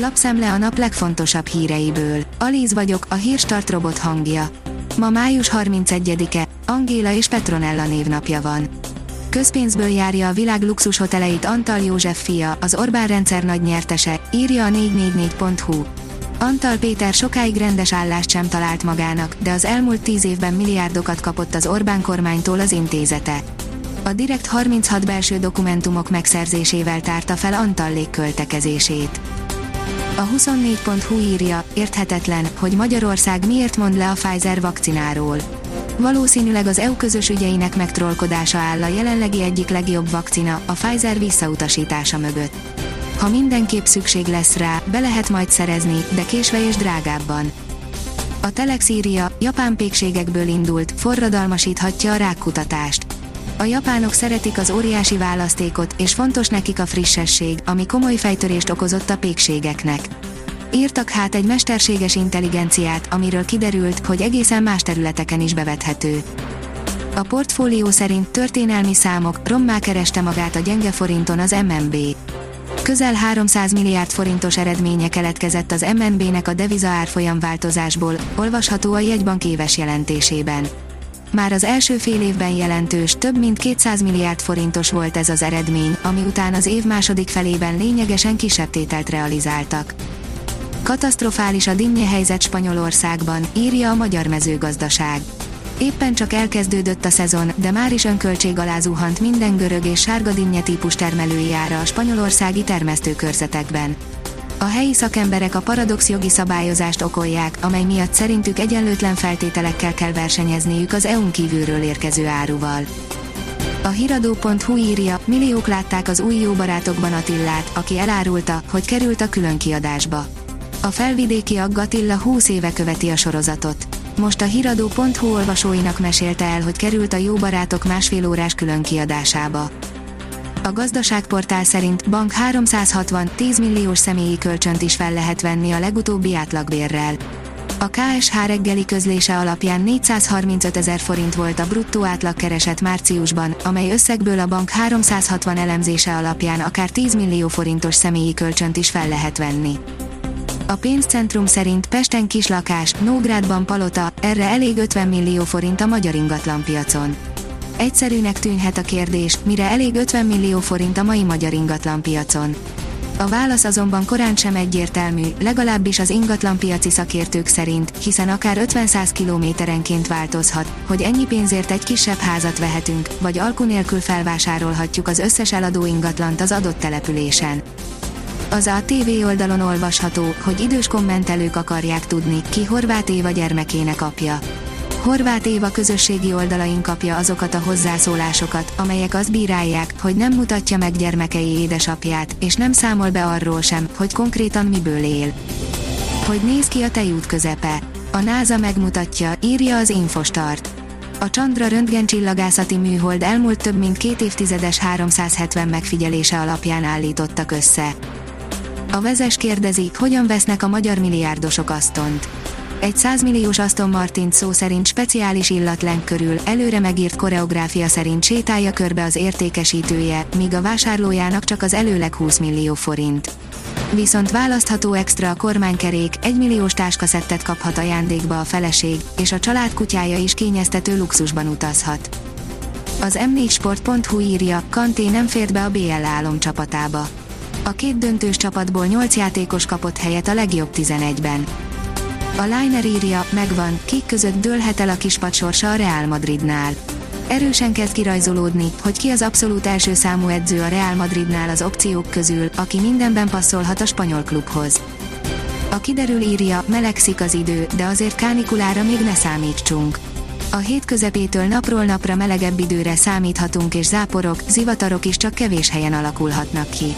Lapszemle a nap legfontosabb híreiből. Alíz vagyok, a hírstart robot hangja. Ma május 31-e, Angéla és Petronella névnapja van. Közpénzből járja a világ luxushoteleit Antal József fia, az Orbán rendszer nagy nyertese, írja a 444.hu. Antal Péter sokáig rendes állást sem talált magának, de az elmúlt tíz évben milliárdokat kapott az Orbán kormánytól az intézete. A Direkt 36 belső dokumentumok megszerzésével tárta fel Antal légköltekezését. A 24.hu írja, érthetetlen, hogy Magyarország miért mond le a Pfizer vakcináról. Valószínűleg az EU közös ügyeinek megtrollkodása áll a jelenlegi egyik legjobb vakcina, a Pfizer visszautasítása mögött. Ha mindenképp szükség lesz rá, be lehet majd szerezni, de késve és drágábban. A Telex írja, japán pékségekből indult, forradalmasíthatja a rákkutatást. A japánok szeretik az óriási választékot, és fontos nekik a frissesség, ami komoly fejtörést okozott a pékségeknek. Írtak hát egy mesterséges intelligenciát, amiről kiderült, hogy egészen más területeken is bevethető. A portfólió szerint történelmi számok, rommá kereste magát a gyenge forinton az MNB. Közel 300 milliárd forintos eredménye keletkezett az MNB-nek a deviza árfolyam változásból, olvasható a jegybank éves jelentésében. Már az első fél évben jelentős, több mint 200 milliárd forintos volt ez az eredmény, ami után az év második felében lényegesen kisebb tételt realizáltak. Katasztrofális a dinnye helyzet Spanyolországban, írja a magyar mezőgazdaság. Éppen csak elkezdődött a szezon, de már is önköltség alá zuhant minden görög és sárga dinnye típus termelői ára a spanyolországi termesztőkörzetekben. A helyi szakemberek a paradox jogi szabályozást okolják, amely miatt szerintük egyenlőtlen feltételekkel kell versenyezniük az EU-n kívülről érkező áruval. A hiradó.hu írja, milliók látták az új jó barátokban Attillát, aki elárulta, hogy került a külön kiadásba. A felvidéki Aggatilla 20 éve követi a sorozatot. Most a hiradó.hu olvasóinak mesélte el, hogy került a Jó Barátok másfél órás külön kiadásába. A gazdaságportál szerint bank 360-10 milliós személyi kölcsönt is fel lehet venni a legutóbbi átlagbérrel. A KSH reggeli közlése alapján 435 ezer forint volt a bruttó átlagkereset márciusban, amely összegből a bank 360 elemzése alapján akár 10 millió forintos személyi kölcsönt is fel lehet venni. A pénzcentrum szerint Pesten kislakás, Nógrádban palota, erre elég 50 millió forint a magyar ingatlanpiacon. Egyszerűnek tűnhet a kérdés, mire elég 50 millió forint a mai magyar ingatlanpiacon. A válasz azonban korán sem egyértelmű, legalábbis az ingatlanpiaci szakértők szerint, hiszen akár 50-100 kilométerenként változhat, hogy ennyi pénzért egy kisebb házat vehetünk, vagy alku nélkül felvásárolhatjuk az összes eladó ingatlant az adott településen. Az ATV oldalon olvasható, hogy idős kommentelők akarják tudni, ki Horváth Éva gyermekének apja. Horváth Éva közösségi oldalain kapja azokat a hozzászólásokat, amelyek azt bírálják, hogy nem mutatja meg gyermekei édesapját, és nem számol be arról sem, hogy konkrétan miből él. Hogy néz ki a tejút közepe? A NASA megmutatja, írja az Infostart. A Chandra röntgencsillagászati műhold elmúlt több mint két évtizedes 370 megfigyelése alapján állítottak össze. A vezes kérdezi, hogyan vesznek a magyar milliárdosok asztont. Egy 100 milliós Aston Martin szó szerint speciális illatlenk körül, előre megírt koreográfia szerint sétálja körbe az értékesítője, míg a vásárlójának csak az előleg 20 millió forint. Viszont választható extra a kormánykerék, egy milliós táskaszettet kaphat ajándékba a feleség, és a család kutyája is kényeztető luxusban utazhat. Az m4sport.hu írja, Kanté nem fért be a BL álom csapatába. A két döntős csapatból 8 játékos kapott helyet a legjobb 11-ben. A Liner írja, megvan, kik között dőlhet el a kispad sorsa a Real Madridnál. Erősen kezd kirajzolódni, hogy ki az abszolút első számú edző a Real Madridnál az opciók közül, aki mindenben passzolhat a spanyol klubhoz. A kiderül írja, melegszik az idő, de azért kánikulára még ne számítsunk. A hét közepétől napról napra melegebb időre számíthatunk és záporok, zivatarok is csak kevés helyen alakulhatnak ki.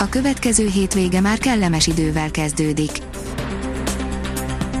A következő hétvége már kellemes idővel kezdődik.